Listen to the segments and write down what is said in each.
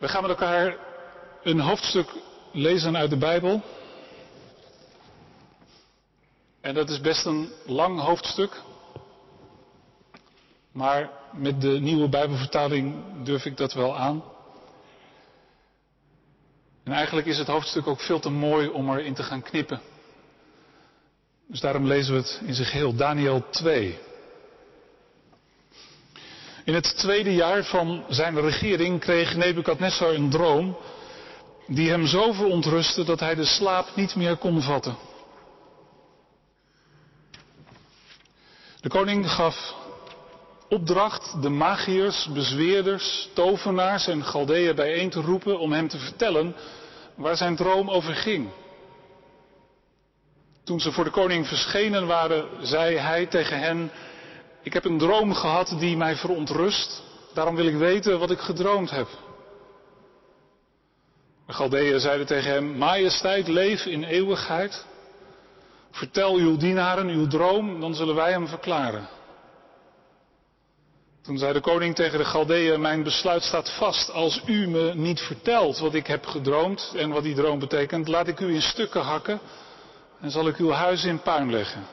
We gaan met elkaar een hoofdstuk lezen uit de Bijbel. En dat is best een lang hoofdstuk. Maar met de nieuwe Bijbelvertaling durf ik dat wel aan. En eigenlijk is het hoofdstuk ook veel te mooi om erin te gaan knippen. Dus daarom lezen we het in zijn geheel. Daniel 2. In het tweede jaar van zijn regering kreeg Nebukadnessar een droom die hem zo verontrustte dat hij de slaap niet meer kon vatten. De koning gaf opdracht de magiërs, bezweerders, tovenaars en galdeeën bijeen te roepen om hem te vertellen waar zijn droom over ging. Toen ze voor de koning verschenen waren, zei hij tegen hen, ik heb een droom gehad die mij verontrust, daarom wil ik weten wat ik gedroomd heb. De Galdeeën zeiden tegen hem, majesteit, leef in eeuwigheid. Vertel uw dienaren uw droom, dan zullen wij hem verklaren. Toen zei de koning tegen de Galdeeën, mijn besluit staat vast. Als u me niet vertelt wat ik heb gedroomd en wat die droom betekent, laat ik u in stukken hakken en zal ik uw huis in puin leggen.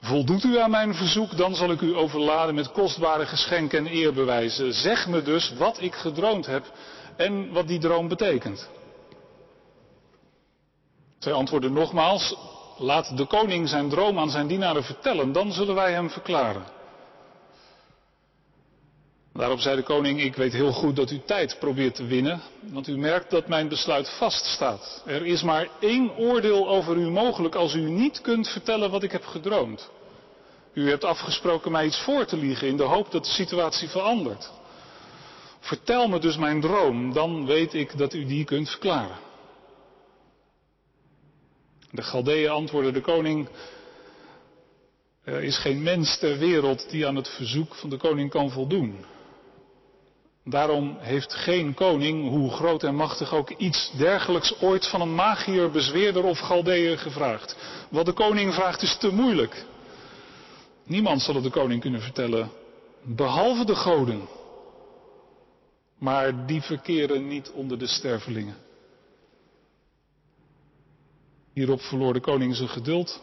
Voldoet u aan mijn verzoek, dan zal ik u overladen met kostbare geschenken en eerbewijzen. Zeg me dus wat ik gedroomd heb en wat die droom betekent. Zij antwoordden nogmaals, laat de koning zijn droom aan zijn dienaren vertellen, dan zullen wij hem verklaren. Daarop zei de koning, ik weet heel goed dat u tijd probeert te winnen, want u merkt dat mijn besluit vaststaat. Er is maar één oordeel over u mogelijk als u niet kunt vertellen wat ik heb gedroomd. U hebt afgesproken mij iets voor te liegen in de hoop dat de situatie verandert. Vertel me dus mijn droom, dan weet ik dat u die kunt verklaren. De Galdeeën antwoordde de koning, er is geen mens ter wereld die aan het verzoek van de koning kan voldoen. Daarom heeft geen koning, hoe groot en machtig ook, iets dergelijks ooit van een magier, bezweerder of galdeer gevraagd. Wat de koning vraagt is te moeilijk. Niemand zal het de koning kunnen vertellen, behalve de goden. Maar die verkeren niet onder de stervelingen. Hierop verloor de koning zijn geduld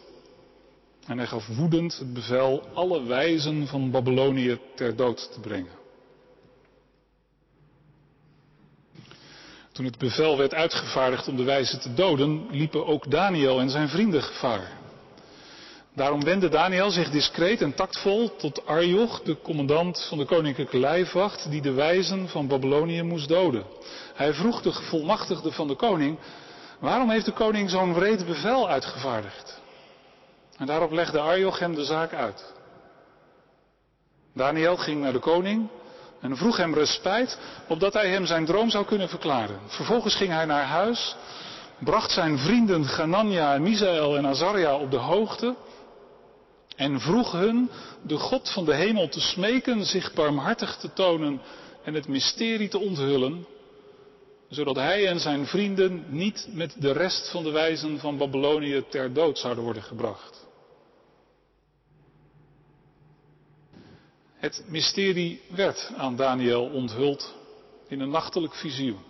en hij gaf woedend het bevel alle wijzen van Babylonië ter dood te brengen. Toen het bevel werd uitgevaardigd om de wijzen te doden, liepen ook Daniel en zijn vrienden gevaar. Daarom wendde Daniel zich discreet en tactvol tot Arjoch, de commandant van de koninklijke lijfwacht, die de wijzen van Babylonië moest doden. Hij vroeg de gevolmachtigde van de koning, waarom heeft de koning zo'n wreed bevel uitgevaardigd? En daarop legde Arjoch hem de zaak uit. Daniel ging naar de koning en vroeg hem respijt, opdat hij hem zijn droom zou kunnen verklaren. Vervolgens ging hij naar huis, bracht zijn vrienden Ganania, Misael en Azaria op de hoogte en vroeg hun de God van de hemel te smeken, zich barmhartig te tonen en het mysterie te onthullen, zodat hij en zijn vrienden niet met de rest van de wijzen van Babylonië ter dood zouden worden gebracht. Het mysterie werd aan Daniel onthuld in een nachtelijk visioen.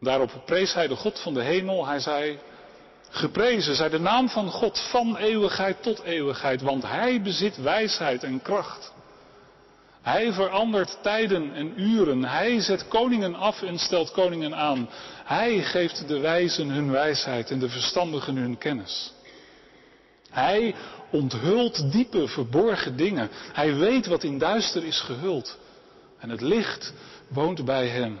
Daarop prees hij de God van de hemel. Hij zei, geprezen zij de naam van God van eeuwigheid tot eeuwigheid, want Hij bezit wijsheid en kracht. Hij verandert tijden en uren. Hij zet koningen af en stelt koningen aan. Hij geeft de wijzen hun wijsheid en de verstandigen hun kennis. Hij onthult diepe, verborgen dingen. Hij weet wat in duister is gehuld. En het licht woont bij hem.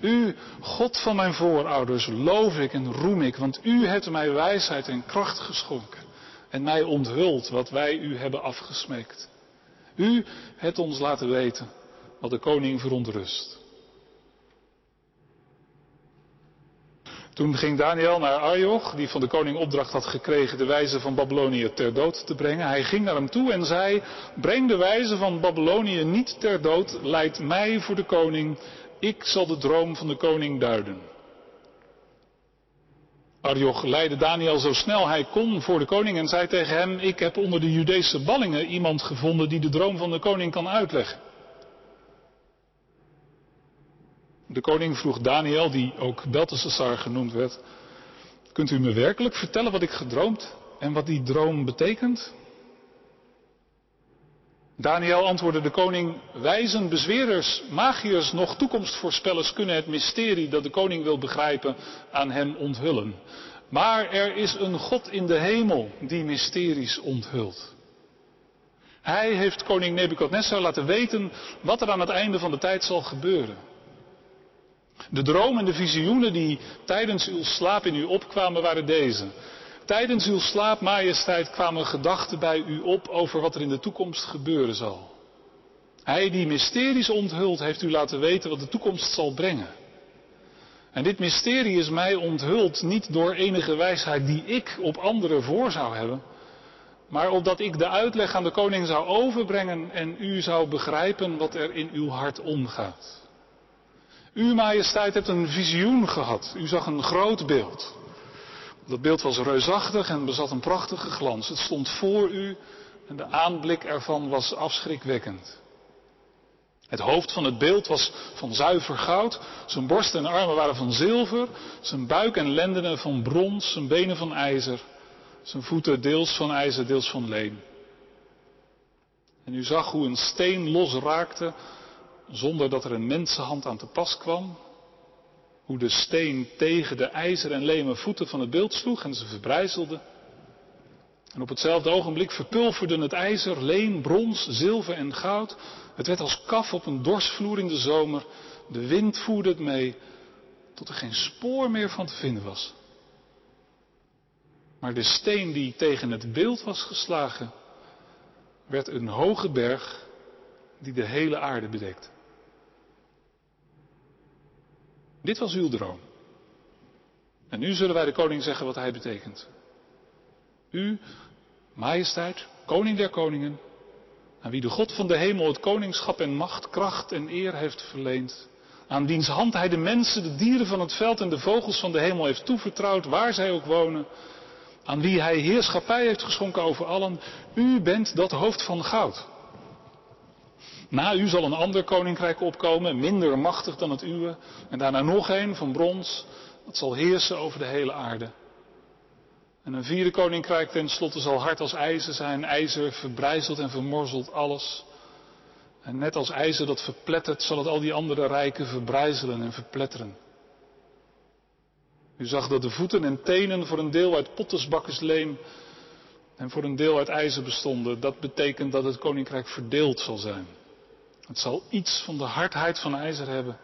U, God van mijn voorouders, loof ik en roem ik, want u hebt mij wijsheid en kracht geschonken en mij onthuld wat wij u hebben afgesmeekt. U hebt ons laten weten wat de koning verontrust. Toen ging Daniel naar Arjoch, die van de koning opdracht had gekregen de wijze van Babylonië ter dood te brengen. Hij ging naar hem toe en zei, breng de wijze van Babylonië niet ter dood, leid mij voor de koning, ik zal de droom van de koning duiden. Arjoch leidde Daniel zo snel hij kon voor de koning en zei tegen hem, ik heb onder de Judese ballingen iemand gevonden die de droom van de koning kan uitleggen. De koning vroeg Daniel, die ook Belteshazzar genoemd werd, kunt u me werkelijk vertellen wat ik gedroomd en wat die droom betekent? Daniel antwoordde de koning, wijzen, bezwerers, magiërs, nog toekomstvoorspellers kunnen het mysterie dat de koning wil begrijpen aan hem onthullen. Maar er is een God in de hemel die mysteries onthult. Hij heeft koning Nebukadnessar laten weten wat er aan het einde van de tijd zal gebeuren. De droom en de visioenen die tijdens uw slaap in u opkwamen waren deze. Tijdens uw slaap, majesteit, kwamen gedachten bij u op over wat er in de toekomst gebeuren zal. Hij die mysteries onthult, heeft u laten weten wat de toekomst zal brengen. En dit mysterie is mij onthuld niet door enige wijsheid die ik op anderen voor zou hebben, maar opdat ik de uitleg aan de koning zou overbrengen en u zou begrijpen wat er in uw hart omgaat. U, majesteit, hebt een visioen gehad. U zag een groot beeld. Dat beeld was reusachtig en bezat een prachtige glans. Het stond voor u en de aanblik ervan was afschrikwekkend. Het hoofd van het beeld was van zuiver goud, zijn borst en armen waren van zilver, zijn buik en lendenen van brons, zijn benen van ijzer, zijn voeten deels van ijzer, deels van leem. En u zag hoe een steen losraakte zonder dat er een mensenhand aan te pas kwam, hoe de steen tegen de ijzer en lemen voeten van het beeld sloeg en ze verbrijzelde. En op hetzelfde ogenblik verpulverden het ijzer, leem, brons, zilver en goud. Het werd als kaf op een dorsvloer in de zomer. De wind voerde het mee, tot er geen spoor meer van te vinden was. Maar de steen die tegen het beeld was geslagen, werd een hoge berg die de hele aarde bedekt. Dit was uw droom. En nu zullen wij de koning zeggen wat hij betekent. U, majesteit, koning der koningen, aan wie de God van de hemel het koningschap en macht, kracht en eer heeft verleend, aan wiens hand hij de mensen, de dieren van het veld en de vogels van de hemel heeft toevertrouwd, waar zij ook wonen, aan wie hij heerschappij heeft geschonken over allen, u bent dat hoofd van goud. Na u zal een ander koninkrijk opkomen, minder machtig dan het uwe. En daarna nog een van brons, dat zal heersen over de hele aarde. En een vierde koninkrijk tenslotte zal hard als ijzer zijn. IJzer verbrijzelt en vermorzelt alles. En net als ijzer dat verplettert, zal het al die andere rijken verbrijzelen en verpletteren. U zag dat de voeten en tenen voor een deel uit pottersbakkersleem en voor een deel uit ijzer bestonden. Dat betekent dat het koninkrijk verdeeld zal zijn. Het zal iets van de hardheid van ijzer hebben.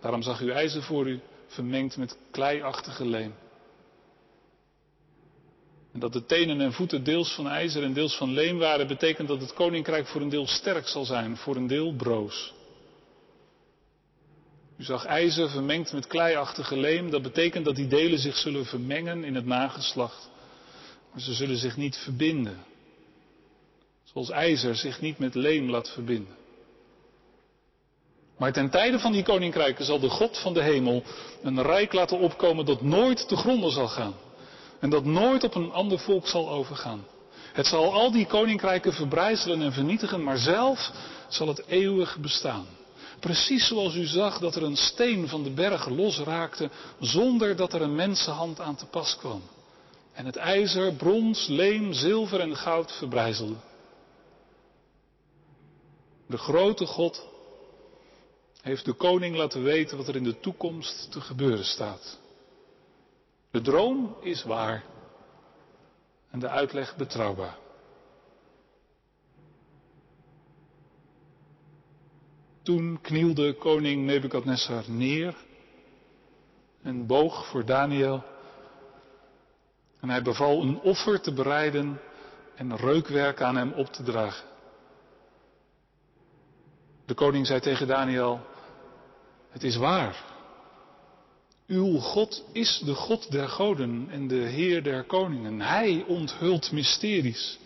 Daarom zag u ijzer voor u vermengd met kleiachtige leem. En dat de tenen en voeten deels van ijzer en deels van leem waren, betekent dat het koninkrijk voor een deel sterk zal zijn, voor een deel broos. U zag ijzer vermengd met kleiachtige leem, dat betekent dat die delen zich zullen vermengen in het nageslacht. Maar ze zullen zich niet verbinden. Zoals ijzer zich niet met leem laat verbinden. Maar ten tijde van die koninkrijken zal de God van de hemel een rijk laten opkomen dat nooit te gronden zal gaan. En dat nooit op een ander volk zal overgaan. Het zal al die koninkrijken verbrijzelen en vernietigen, maar zelf zal het eeuwig bestaan. Precies zoals u zag dat er een steen van de berg losraakte zonder dat er een mensenhand aan te pas kwam. En het ijzer, brons, leem, zilver en goud verbrijzelde. De grote God heeft de koning laten weten wat er in de toekomst te gebeuren staat. De droom is waar en de uitleg betrouwbaar. Toen knielde koning Nebukadnessar neer en boog voor Daniel. En hij beval een offer te bereiden en reukwerk aan hem op te dragen. De koning zei tegen Daniel, het is waar. Uw God is de God der goden en de Heer der koningen. Hij onthult mysteries.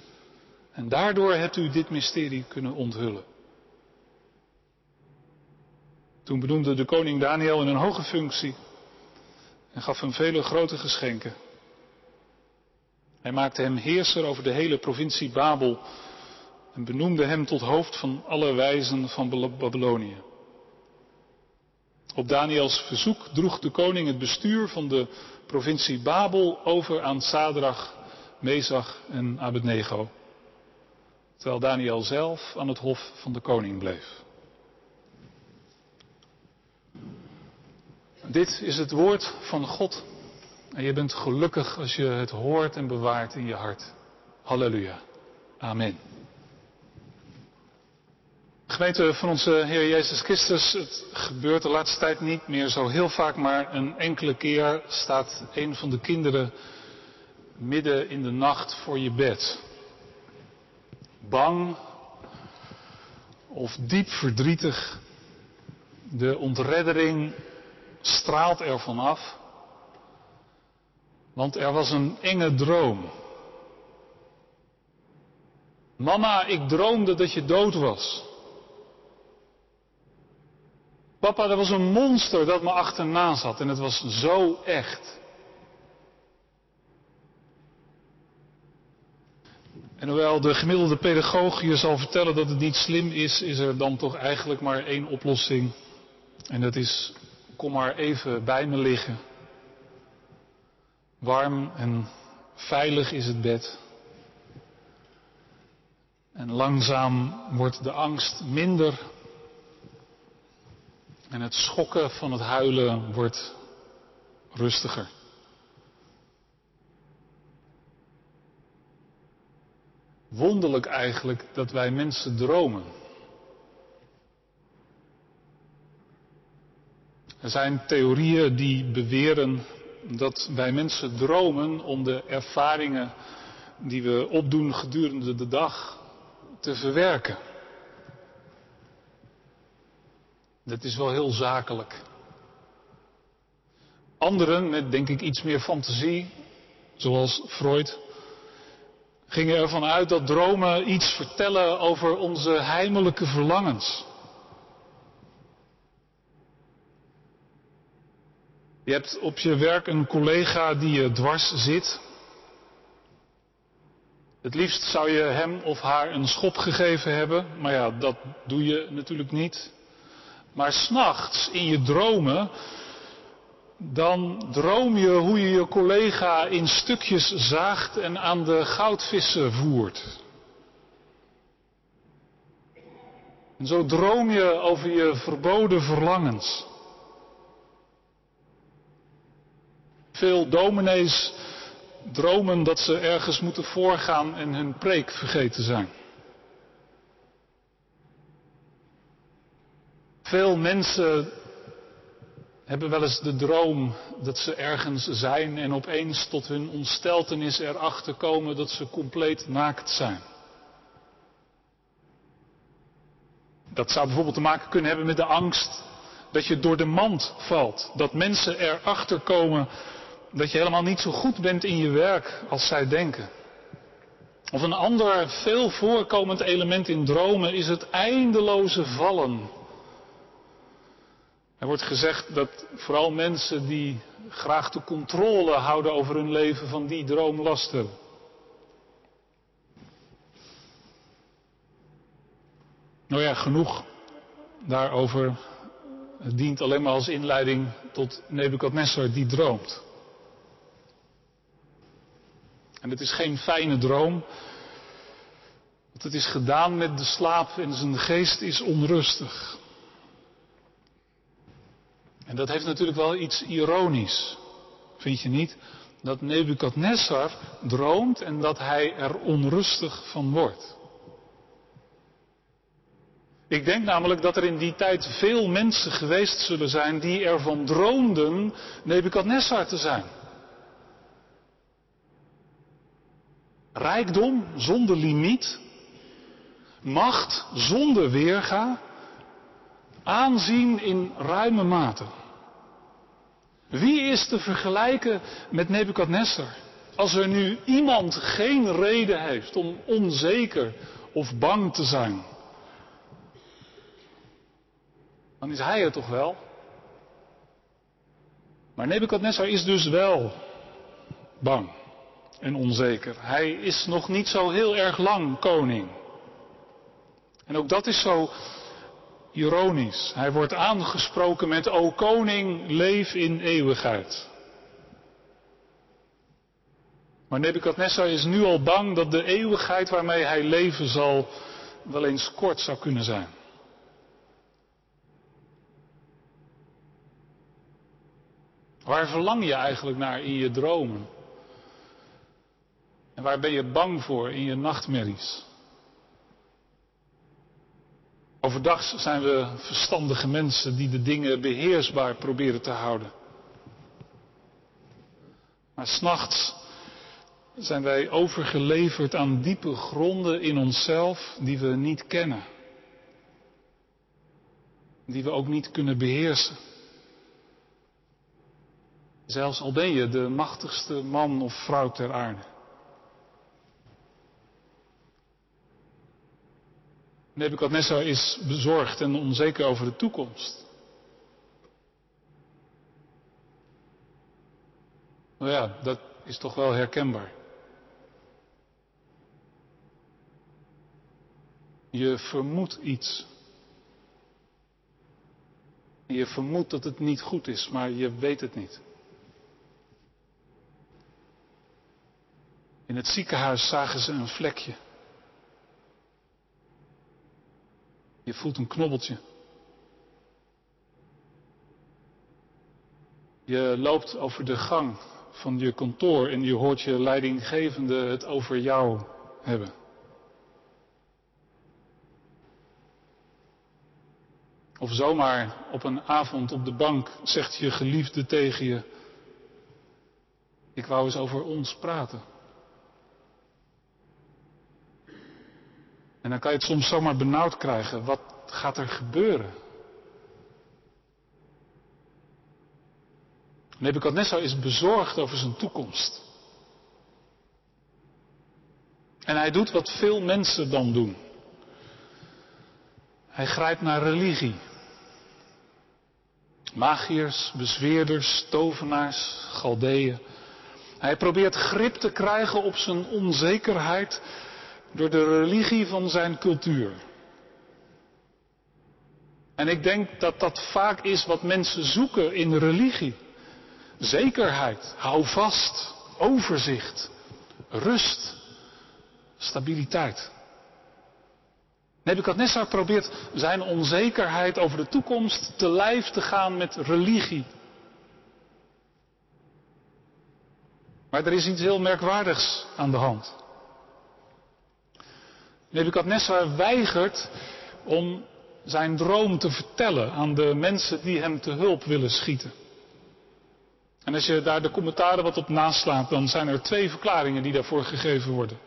En daardoor hebt u dit mysterie kunnen onthullen. Toen benoemde de koning Daniel in een hoge functie en gaf hem vele grote geschenken. Hij maakte hem heerser over de hele provincie Babel en benoemde hem tot hoofd van alle wijzen van Babylonië. Op Daniels verzoek droeg de koning het bestuur van de provincie Babel over aan Sadrach, Mesach en Abednego. Terwijl Daniel zelf aan het hof van de koning bleef. Dit is het woord van God. En je bent gelukkig als je het hoort en bewaart in je hart. Halleluja. Amen. Gemeente van onze Heer Jezus Christus, het gebeurt de laatste tijd niet meer zo heel vaak, maar een enkele keer staat een van de kinderen midden in de nacht voor je bed. Bang of diep verdrietig. De ontreddering straalt er vanaf. Want er was een enge droom. Mama, ik droomde dat je dood was. Papa, er was een monster dat me achterna zat en het was zo echt. En hoewel de gemiddelde pedagoog je zal vertellen dat het niet slim is, is er dan toch eigenlijk maar één oplossing. En dat is, kom maar even bij me liggen. Warm en veilig is het bed. En langzaam wordt de angst minder. En het schokken van het huilen wordt rustiger. Wonderlijk eigenlijk dat wij mensen dromen. Er zijn theorieën die beweren dat wij mensen dromen om de ervaringen die we opdoen gedurende de dag te verwerken. Dat is wel heel zakelijk. Anderen, met denk ik iets meer fantasie, zoals Freud, gingen ervan uit dat dromen iets vertellen over onze heimelijke verlangens. Je hebt op je werk een collega die je dwars zit. Het liefst zou je hem of haar een schop gegeven hebben, maar ja, dat doe je natuurlijk niet. Maar s'nachts in je dromen, dan droom je hoe je je collega in stukjes zaagt en aan de goudvissen voert. En zo droom je over je verboden verlangens. Veel dominees dromen dat ze ergens moeten voorgaan en hun preek vergeten zijn. Veel mensen hebben wel eens de droom dat ze ergens zijn en opeens tot hun ontsteltenis erachter komen dat ze compleet naakt zijn. Dat zou bijvoorbeeld te maken kunnen hebben met de angst dat je door de mand valt. Dat mensen erachter komen dat je helemaal niet zo goed bent in je werk als zij denken. Of een ander veel voorkomend element in dromen is het eindeloze vallen. Er wordt gezegd dat vooral mensen die graag de controle houden over hun leven van die droom last hebben. Nou ja, genoeg daarover. Het dient alleen maar als inleiding tot Nebukadnessar die droomt. En het is geen fijne droom. Want het is gedaan met de slaap en zijn geest is onrustig. En dat heeft natuurlijk wel iets ironisch. Vind je niet? Dat Nebukadnessar droomt en dat hij er onrustig van wordt. Ik denk namelijk dat er in die tijd veel mensen geweest zullen zijn die ervan droomden Nebukadnessar te zijn. Rijkdom zonder limiet, macht zonder weerga, aanzien in ruime mate. Wie is te vergelijken met Nebukadnessar? Als er nu iemand geen reden heeft om onzeker of bang te zijn, dan is hij het toch wel? Maar Nebukadnessar is dus wel bang en onzeker. Hij is nog niet zo heel erg lang koning. En ook dat is zo ironisch. Hij wordt aangesproken met, o koning, leef in eeuwigheid. Maar Nebukadnessar is nu al bang dat de eeuwigheid waarmee hij leven zal wel eens kort zou kunnen zijn. Waar verlang je eigenlijk naar in je dromen? En waar ben je bang voor in je nachtmerries? Overdag zijn we verstandige mensen die de dingen beheersbaar proberen te houden. Maar s'nachts zijn wij overgeleverd aan diepe gronden in onszelf die we niet kennen. Die we ook niet kunnen beheersen. Zelfs al ben je de machtigste man of vrouw ter aarde. Nebuchadnezzar is bezorgd en onzeker over de toekomst. Nou ja, dat is toch wel herkenbaar. Je vermoedt iets. Je vermoedt dat het niet goed is, maar je weet het niet. In het ziekenhuis zagen ze een vlekje. Je voelt een knobbeltje. Je loopt over de gang van je kantoor en je hoort je leidinggevende het over jou hebben. Of zomaar op een avond op de bank zegt je geliefde tegen je, ik wou eens over ons praten. En dan kan je het soms zomaar benauwd krijgen. Wat gaat er gebeuren? Nebuchadnezzar is bezorgd over zijn toekomst. En hij doet wat veel mensen dan doen. Hij grijpt naar religie. Magiërs, bezweerders, tovenaars, galdeeën. Hij probeert grip te krijgen op zijn onzekerheid door de religie van zijn cultuur. En ik denk dat dat vaak is wat mensen zoeken in religie. Zekerheid, hou vast, overzicht, rust, stabiliteit. Nebukadnessar probeert zijn onzekerheid over de toekomst te lijf te gaan met religie. Maar er is iets heel merkwaardigs aan de hand. Nebukadnessar weigert om zijn droom te vertellen aan de mensen die hem te hulp willen schieten. En als je daar de commentaren wat op naslaat, dan zijn er twee verklaringen die daarvoor gegeven worden.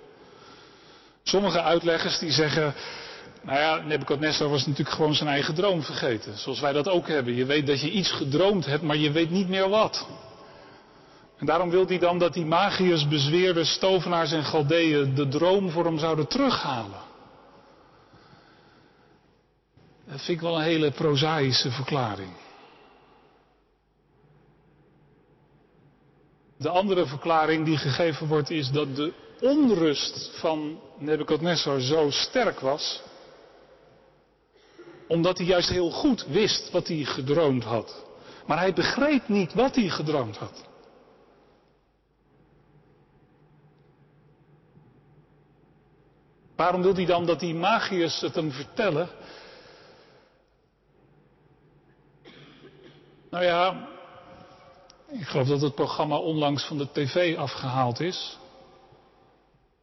Sommige uitleggers die zeggen, nou ja, Nebuchadnezzar was natuurlijk gewoon zijn eigen droom vergeten. Zoals wij dat ook hebben. Je weet dat je iets gedroomd hebt, maar je weet niet meer wat. En daarom wil hij dan dat die magiërs, bezweerders, tovenaars en galdeeën de droom voor hem zouden terughalen. Dat vind ik wel een hele prozaïsche verklaring. De andere verklaring die gegeven wordt is dat de onrust van Nebuchadnezzar zo sterk was, omdat hij juist heel goed wist wat hij gedroomd had. Maar hij begreep niet wat hij gedroomd had. Waarom wil hij dan dat die magiërs het hem vertellen? Nou ja, ik geloof dat het programma onlangs van de tv afgehaald is.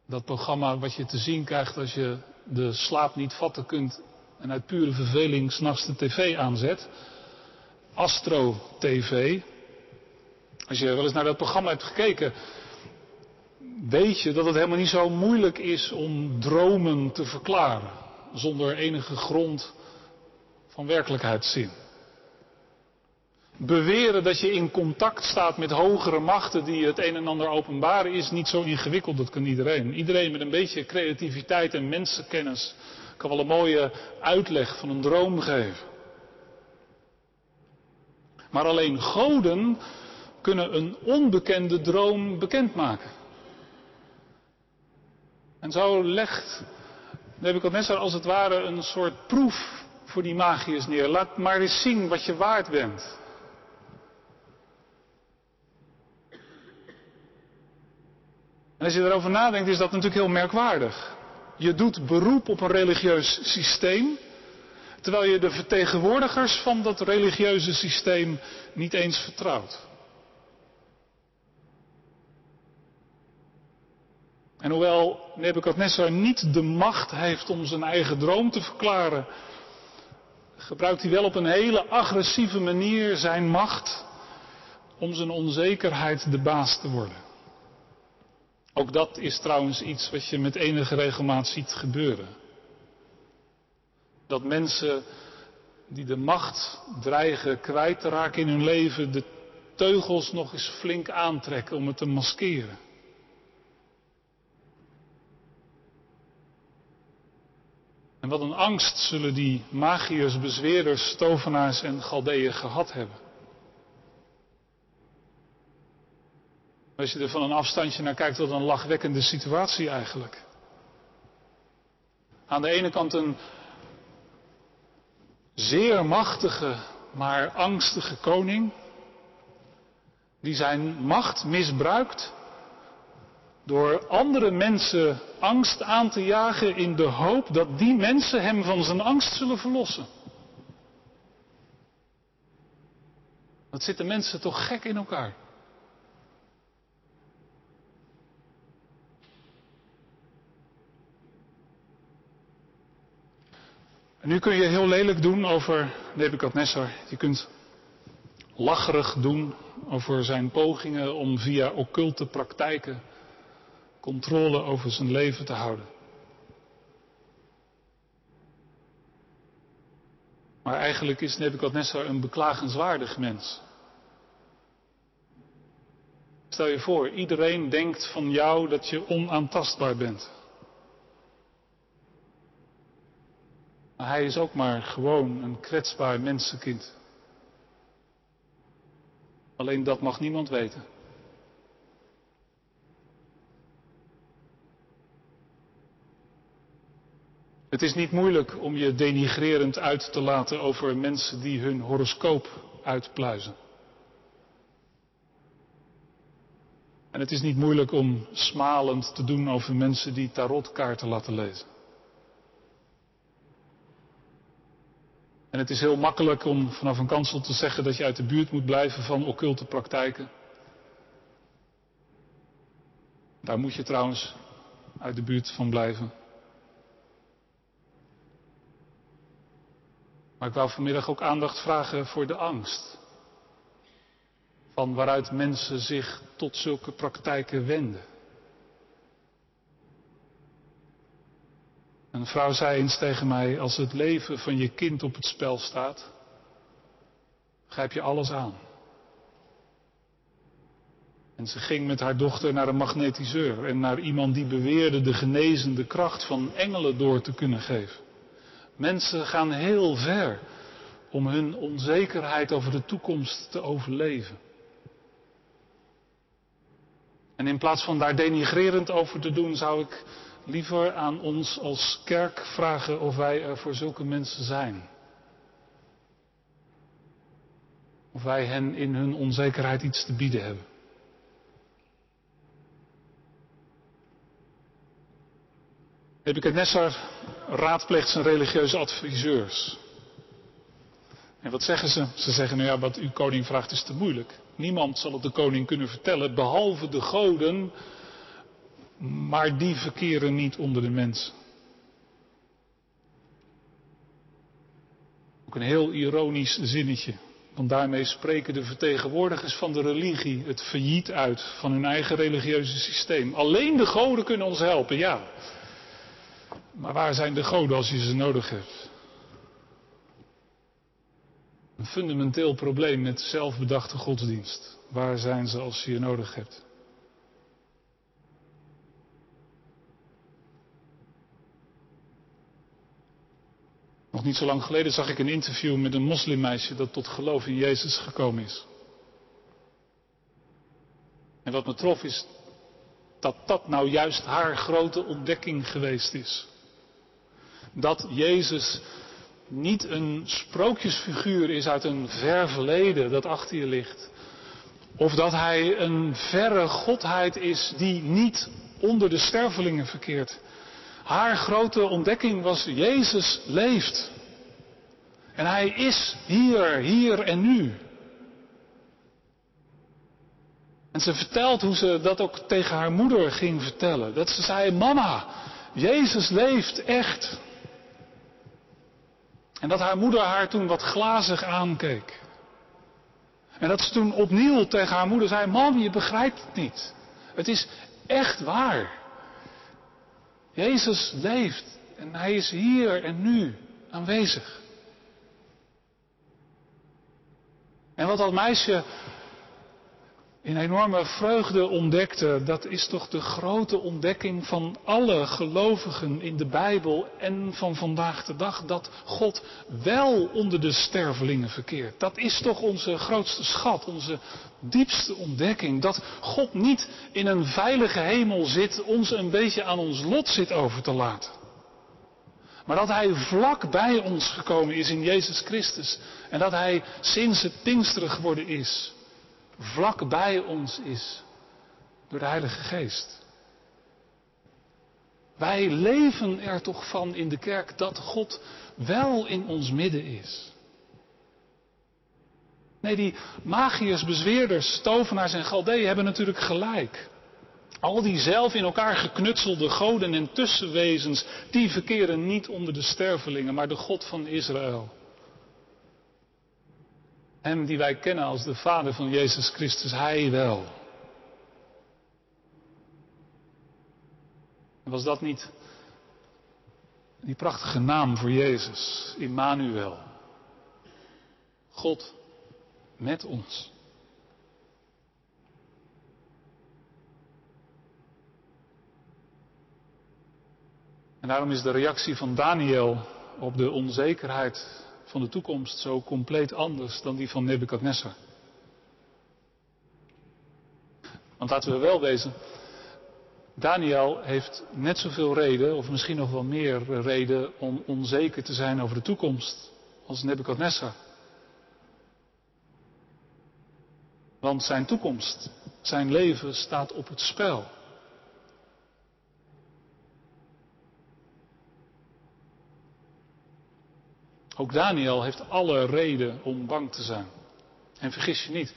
Dat programma wat je te zien krijgt als je de slaap niet vatten kunt en uit pure verveling s'nachts de tv aanzet. Astro TV. Als je wel eens naar dat programma hebt gekeken, weet je dat het helemaal niet zo moeilijk is om dromen te verklaren. Zonder enige grond van werkelijkheidszin. Beweren dat je in contact staat met hogere machten die het een en ander openbaren is niet zo ingewikkeld, dat kan iedereen. Iedereen met een beetje creativiteit en mensenkennis kan wel een mooie uitleg van een droom geven. Maar alleen goden kunnen een onbekende droom bekendmaken. En zo legt Nebuchadnezzar als het ware een soort proef voor die magiërs neer. Laat maar eens zien wat je waard bent. En als je erover nadenkt, is dat natuurlijk heel merkwaardig. Je doet beroep op een religieus systeem, terwijl je de vertegenwoordigers van dat religieuze systeem niet eens vertrouwt. En hoewel Nebuchadnezzar niet de macht heeft om zijn eigen droom te verklaren, gebruikt hij wel op een hele agressieve manier zijn macht om zijn onzekerheid de baas te worden. Ook dat is trouwens iets wat je met enige regelmaat ziet gebeuren. Dat mensen die de macht dreigen kwijt te raken in hun leven, de teugels nog eens flink aantrekken om het te maskeren. En wat een angst zullen die magiërs, bezweerders, tovenaars en galdeeën gehad hebben. Als je er van een afstandje naar kijkt, wat een lachwekkende situatie eigenlijk. Aan de ene kant een zeer machtige, maar angstige koning, die zijn macht misbruikt door andere mensen angst aan te jagen in de hoop dat die mensen hem van zijn angst zullen verlossen. Dat zitten mensen toch gek in elkaar. Nu kun je heel lelijk doen over Nebuchadnezzar. Je kunt lacherig doen over zijn pogingen om via occulte praktijken controle over zijn leven te houden. Maar eigenlijk is Nebuchadnezzar een beklagenswaardig mens. Stel je voor, iedereen denkt van jou dat je onaantastbaar bent. Maar hij is ook maar gewoon een kwetsbaar mensenkind. Alleen dat mag niemand weten. Het is niet moeilijk om je denigrerend uit te laten over mensen die hun horoscoop uitpluizen. En het is niet moeilijk om smalend te doen over mensen die tarotkaarten laten lezen. En het is heel makkelijk om vanaf een kansel te zeggen dat je uit de buurt moet blijven van occulte praktijken. Daar moet je trouwens uit de buurt van blijven. Maar ik wou vanmiddag ook aandacht vragen voor de angst. Van waaruit mensen zich tot zulke praktijken wenden. Een vrouw zei eens tegen mij, als het leven van je kind op het spel staat, grijp je alles aan. En ze ging met haar dochter naar een magnetiseur en naar iemand die beweerde de genezende kracht van engelen door te kunnen geven. Mensen gaan heel ver om hun onzekerheid over de toekomst te overleven. En in plaats van daar denigrerend over te doen, zou ik liever aan ons als kerk vragen of wij er voor zulke mensen zijn. Of wij hen in hun onzekerheid iets te bieden hebben. Nebuchadnezzar raadpleegt zijn religieuze adviseurs. En wat zeggen ze? Ze zeggen, nou ja, wat uw koning vraagt is te moeilijk. Niemand zal het de koning kunnen vertellen, behalve de goden maar die verkeren niet onder de mensen. Ook een heel ironisch zinnetje. Want daarmee spreken de vertegenwoordigers van de religie het failliet uit van hun eigen religieuze systeem. Alleen de goden kunnen ons helpen, ja. Maar waar zijn de goden als je ze nodig hebt? Een fundamenteel probleem met zelfbedachte godsdienst. Waar zijn ze als je je nodig hebt? Nog niet zo lang geleden zag ik een interview met een moslimmeisje dat tot geloof in Jezus gekomen is. En wat me trof is dat dat nou juist haar grote ontdekking geweest is. Dat Jezus niet een sprookjesfiguur is uit een ver verleden dat achter je ligt. Of dat hij een verre godheid is die niet onder de stervelingen verkeert. Haar grote ontdekking was Jezus leeft. En hij is hier, hier en nu. En ze vertelt hoe ze dat ook tegen haar moeder ging vertellen. Dat ze zei, mama, Jezus leeft echt. En dat haar moeder haar toen wat glazig aankeek. En dat ze toen opnieuw tegen haar moeder zei, mam, je begrijpt het niet. Het is echt waar. Jezus leeft en hij is hier en nu aanwezig. En wat dat meisje in enorme vreugde ontdekte, dat is toch de grote ontdekking van alle gelovigen in de Bijbel en van vandaag de dag, dat God wel onder de stervelingen verkeert. Dat is toch onze grootste schat, onze diepste ontdekking, dat God niet in een veilige hemel zit, ons een beetje aan ons lot zit over te laten. Maar dat Hij vlak bij ons gekomen is in Jezus Christus. En dat Hij sinds het Pinksteren geworden is vlak bij ons is door de Heilige Geest. Wij leven er toch van in de kerk dat God wel in ons midden is. Nee, die magiërs, bezweerders, tovenaars en galdeeën hebben natuurlijk gelijk. Al die zelf in elkaar geknutselde goden en tussenwezens, die verkeren niet onder de stervelingen, maar de God van Israël. Hem die wij kennen als de Vader van Jezus Christus, Hij wel. Was dat niet die prachtige naam voor Jezus, Immanuel? God met ons. En daarom is de reactie van Daniel op de onzekerheid van de toekomst zo compleet anders dan die van Nebukadnessar. Want laten we wel wezen, Daniel heeft net zoveel reden, of misschien nog wel meer reden, om onzeker te zijn over de toekomst als Nebukadnessar. Want zijn toekomst, zijn leven staat op het spel. Ook Daniel heeft alle reden om bang te zijn. En vergis je niet.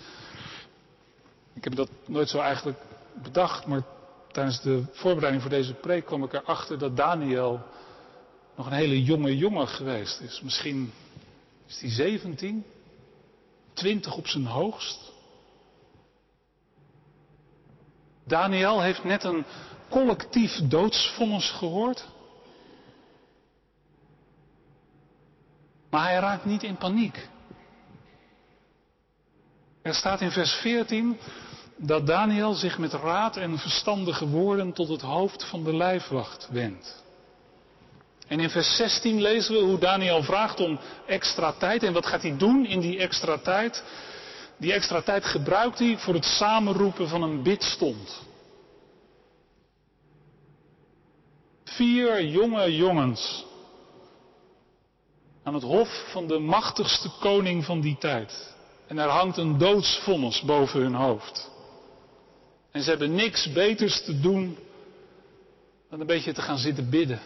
Ik heb dat nooit zo eigenlijk bedacht, maar tijdens de voorbereiding voor deze preek kwam ik erachter dat Daniel nog een hele jonge jongen geweest is. Misschien is hij 17, 20 op zijn hoogst. Daniel heeft net een collectief doodsvonnis gehoord. Maar hij raakt niet in paniek. Er staat in vers 14 dat Daniel zich met raad en verstandige woorden tot het hoofd van de lijfwacht wendt. En in vers 16 lezen we hoe Daniel vraagt om extra tijd. En wat gaat hij doen in die extra tijd? Die extra tijd gebruikt hij voor het samenroepen van een bidstond. Vier jonge jongens aan het hof van de machtigste koning van die tijd. En er hangt een doodsvonnis boven hun hoofd. En ze hebben niks beters te doen dan een beetje te gaan zitten bidden.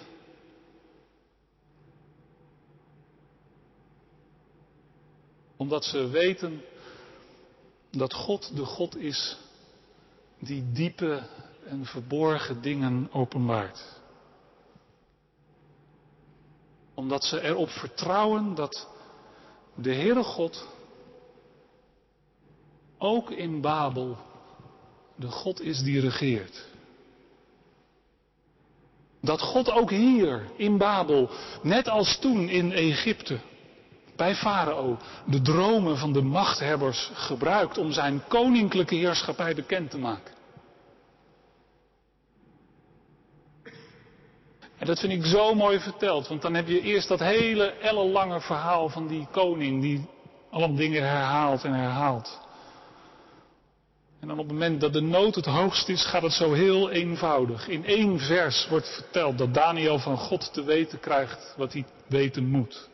Omdat ze weten dat God de God is die diepe en verborgen dingen openbaart omdat ze erop vertrouwen dat de Heere God ook in Babel de God is die regeert. Dat God ook hier in Babel, net als toen in Egypte, bij Farao, de dromen van de machthebbers gebruikt om zijn koninklijke heerschappij bekend te maken. En dat vind ik zo mooi verteld, want dan heb je eerst dat hele ellenlange verhaal van die koning die alle dingen herhaalt en herhaalt. En dan op het moment dat de nood het hoogst is, gaat het zo heel eenvoudig. In één vers wordt verteld dat Daniel van God te weten krijgt wat hij weten moet.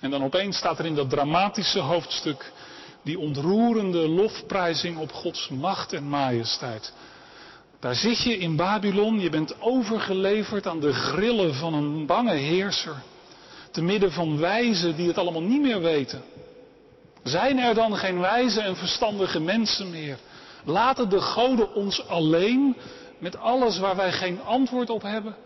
En dan opeens staat er in dat dramatische hoofdstuk die ontroerende lofprijzing op Gods macht en majesteit. Daar zit je in Babylon, je bent overgeleverd aan de grillen van een bange heerser. Te midden van wijzen die het allemaal niet meer weten. Zijn er dan geen wijze en verstandige mensen meer? Laten de goden ons alleen met alles waar wij geen antwoord op hebben?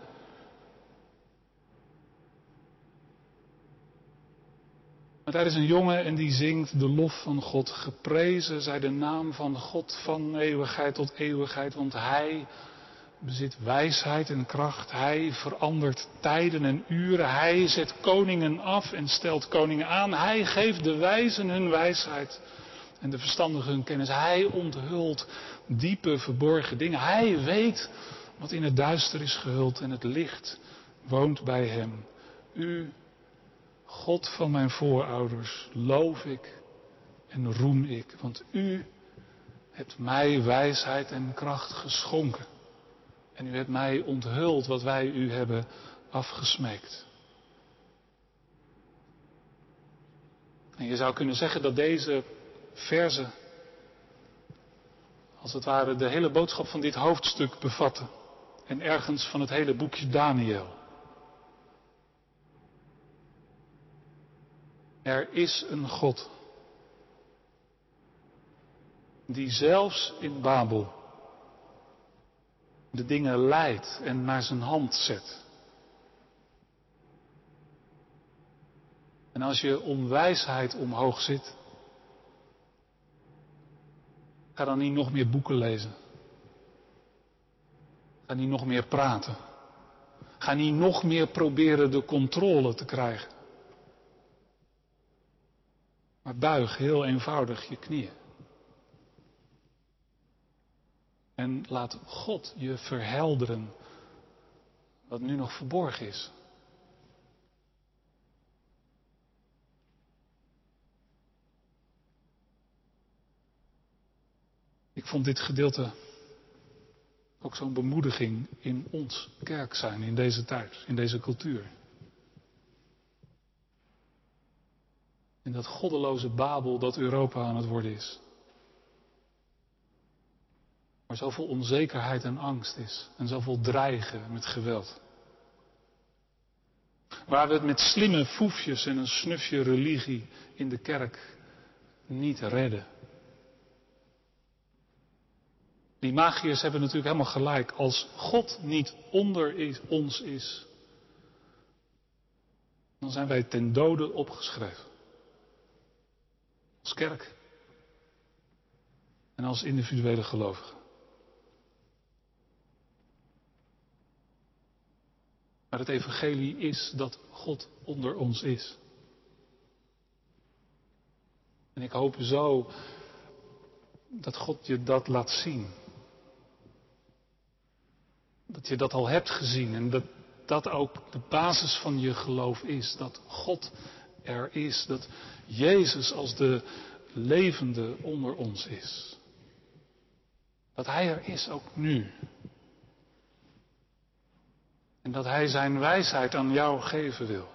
Maar daar is een jongen en die zingt de lof van God. Geprezen zij de naam van God van eeuwigheid tot eeuwigheid, want Hij bezit wijsheid en kracht. Hij verandert tijden en uren. Hij zet koningen af en stelt koningen aan. Hij geeft de wijzen hun wijsheid en de verstandigen hun kennis. Hij onthult diepe verborgen dingen. Hij weet wat in het duister is gehuld en het licht woont bij hem. U God van mijn voorouders, loof ik en roem ik, want u hebt mij wijsheid en kracht geschonken. En u hebt mij onthuld wat wij u hebben afgesmeekt. En je zou kunnen zeggen dat deze verzen, als het ware, de hele boodschap van dit hoofdstuk bevatten. En ergens van het hele boekje Daniel. Er is een God die zelfs in Babel de dingen leidt en naar zijn hand zet. En als je om wijsheid omhoog zit, ga dan niet nog meer boeken lezen. Ga niet nog meer praten. Ga niet nog meer proberen de controle te krijgen. Maar buig heel eenvoudig je knieën. En laat God je verhelderen wat nu nog verborgen is. Ik vond dit gedeelte ook zo'n bemoediging in ons kerk zijn, in deze tijd, in deze cultuur. In dat goddeloze Babel dat Europa aan het worden is. Waar zoveel onzekerheid en angst is. En zoveel dreigen met geweld. Waar we het met slimme foefjes en een snufje religie in de kerk niet redden. Die magiërs hebben natuurlijk helemaal gelijk. Als God niet onder is, ons is, dan zijn wij ten dode opgeschreven. Als kerk. En als individuele gelovigen. Maar het evangelie is dat God onder ons is. En ik hoop zo dat God je dat laat zien. Dat je dat al hebt gezien en dat dat ook de basis van je geloof is. Dat God er is. Dat Jezus als de levende onder ons is. Dat Hij er is ook nu. En dat Hij Zijn wijsheid aan jou geven wil.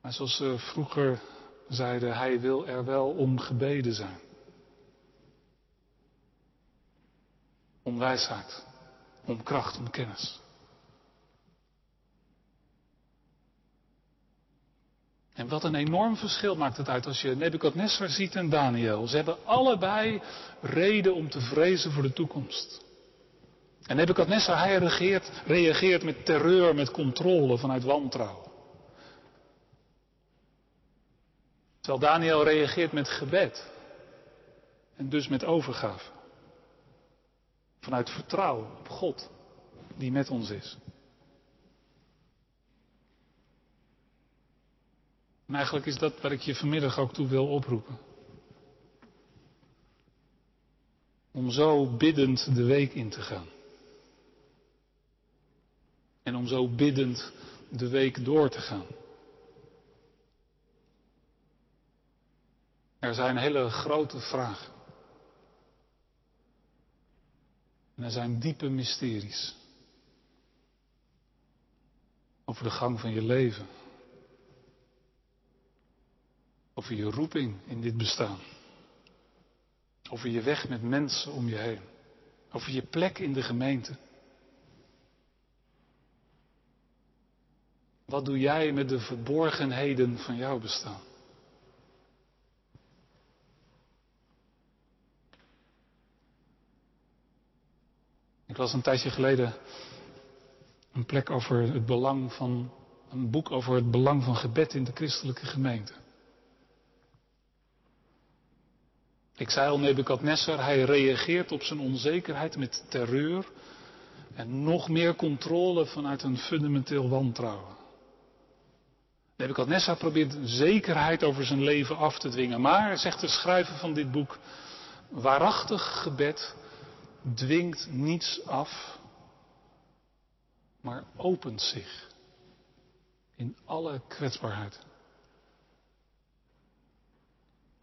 Maar zoals ze vroeger zeiden, Hij wil er wel om gebeden zijn. Om wijsheid, om kracht, om kennis. En wat een enorm verschil maakt het uit als je Nebukadnessar ziet en Daniel. Ze hebben allebei reden om te vrezen voor de toekomst. En Nebukadnessar, hij reageert, reageert met terreur, met controle vanuit wantrouwen. Terwijl Daniel reageert met gebed. En dus met overgave. Vanuit vertrouwen op God, die met ons is. En eigenlijk is dat waar ik je vanmiddag ook toe wil oproepen. Om zo biddend de week in te gaan. En om zo biddend de week door te gaan. Er zijn hele grote vragen. En er zijn diepe mysteries. Over de gang van je leven. Over je roeping in dit bestaan. Over je weg met mensen om je heen. Over je plek in de gemeente. Wat doe jij met de verborgenheden van jouw bestaan? Ik las een tijdje geleden een plek over het belang van, een boek over het belang van gebed in de christelijke gemeente. Ik zei al, Nebukadnessar, hij reageert op zijn onzekerheid met terreur en nog meer controle vanuit een fundamenteel wantrouwen. Nebukadnessar probeert zekerheid over zijn leven af te dwingen, maar, zegt de schrijver van dit boek, waarachtig gebed dwingt niets af, maar opent zich in alle kwetsbaarheid.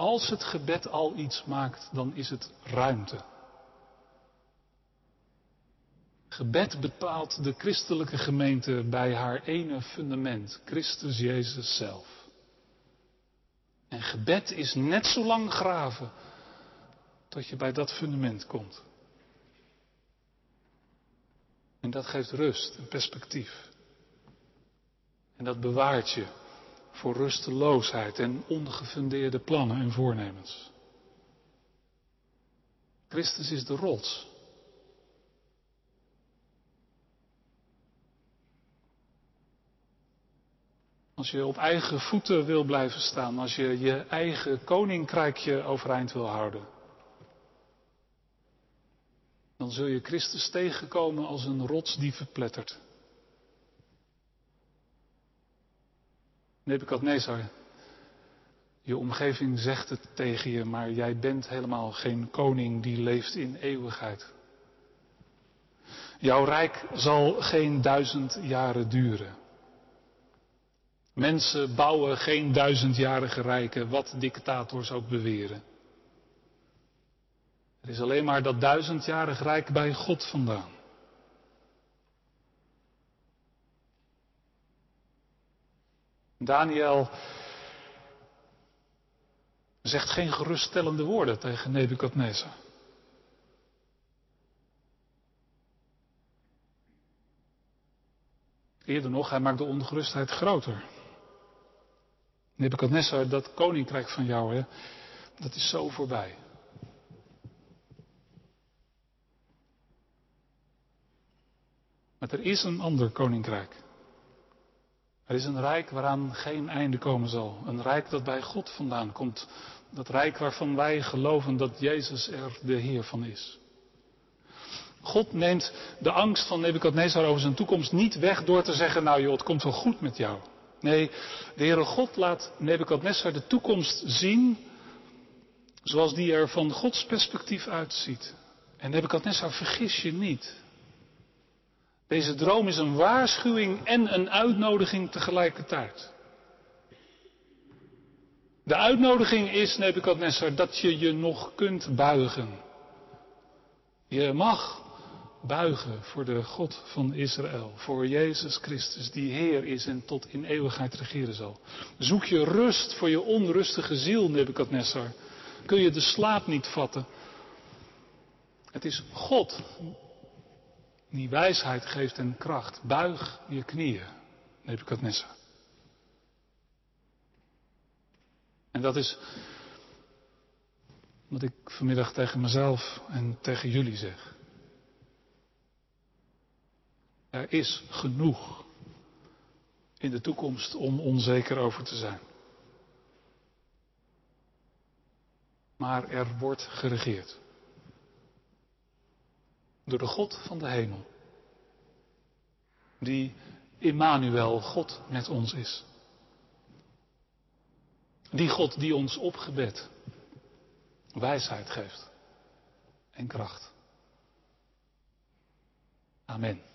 Als het gebed al iets maakt, dan is het ruimte. Gebed bepaalt de christelijke gemeente bij haar ene fundament, Christus Jezus zelf. En gebed is net zo lang graven tot je bij dat fundament komt. En dat geeft rust en perspectief. En dat bewaart je voor rusteloosheid en ongefundeerde plannen en voornemens. Christus is de rots. Als je op eigen voeten wil blijven staan, als je je eigen koninkrijkje overeind wil houden, dan zul je Christus tegenkomen als een rots die verplettert. Nebukadnezar, je omgeving zegt het tegen je, maar jij bent helemaal geen koning die leeft in eeuwigheid. Jouw rijk zal geen duizend jaren duren. Mensen bouwen geen duizendjarige rijken, wat dictators ook beweren. Er is alleen maar dat duizendjarig rijk bij God vandaan. Daniel zegt geen geruststellende woorden tegen Nebukadnezar. Eerder nog, hij maakt de ongerustheid groter. Nebukadnezar, dat koninkrijk van jou, hè, dat is zo voorbij. Maar er is een ander koninkrijk. Er is een rijk waaraan geen einde komen zal. Een rijk dat bij God vandaan komt. Dat rijk waarvan wij geloven dat Jezus er de Heer van is. God neemt de angst van Nebukadnezar over zijn toekomst niet weg door te zeggen, nou joh, het komt wel goed met jou. Nee, de Heere God laat Nebukadnezar de toekomst zien zoals die er van Gods perspectief uitziet. En Nebukadnezar, vergis je niet. Deze droom is een waarschuwing en een uitnodiging tegelijkertijd. De uitnodiging is, Nebukadnessar, dat je je nog kunt buigen. Je mag buigen voor de God van Israël, voor Jezus Christus, die Heer is en tot in eeuwigheid regeren zal. Zoek je rust voor je onrustige ziel, Nebukadnessar. Kun je de slaap niet vatten? Het is God die wijsheid geeft en kracht. Buig je knieën, Nebukadnessar. En dat is wat ik vanmiddag tegen mezelf en tegen jullie zeg. Er is genoeg in de toekomst om onzeker over te zijn. Maar er wordt geregeerd door de God van de hemel. Die Immanuel, God met ons is. Die God die ons opgebed wijsheid geeft en kracht. Amen.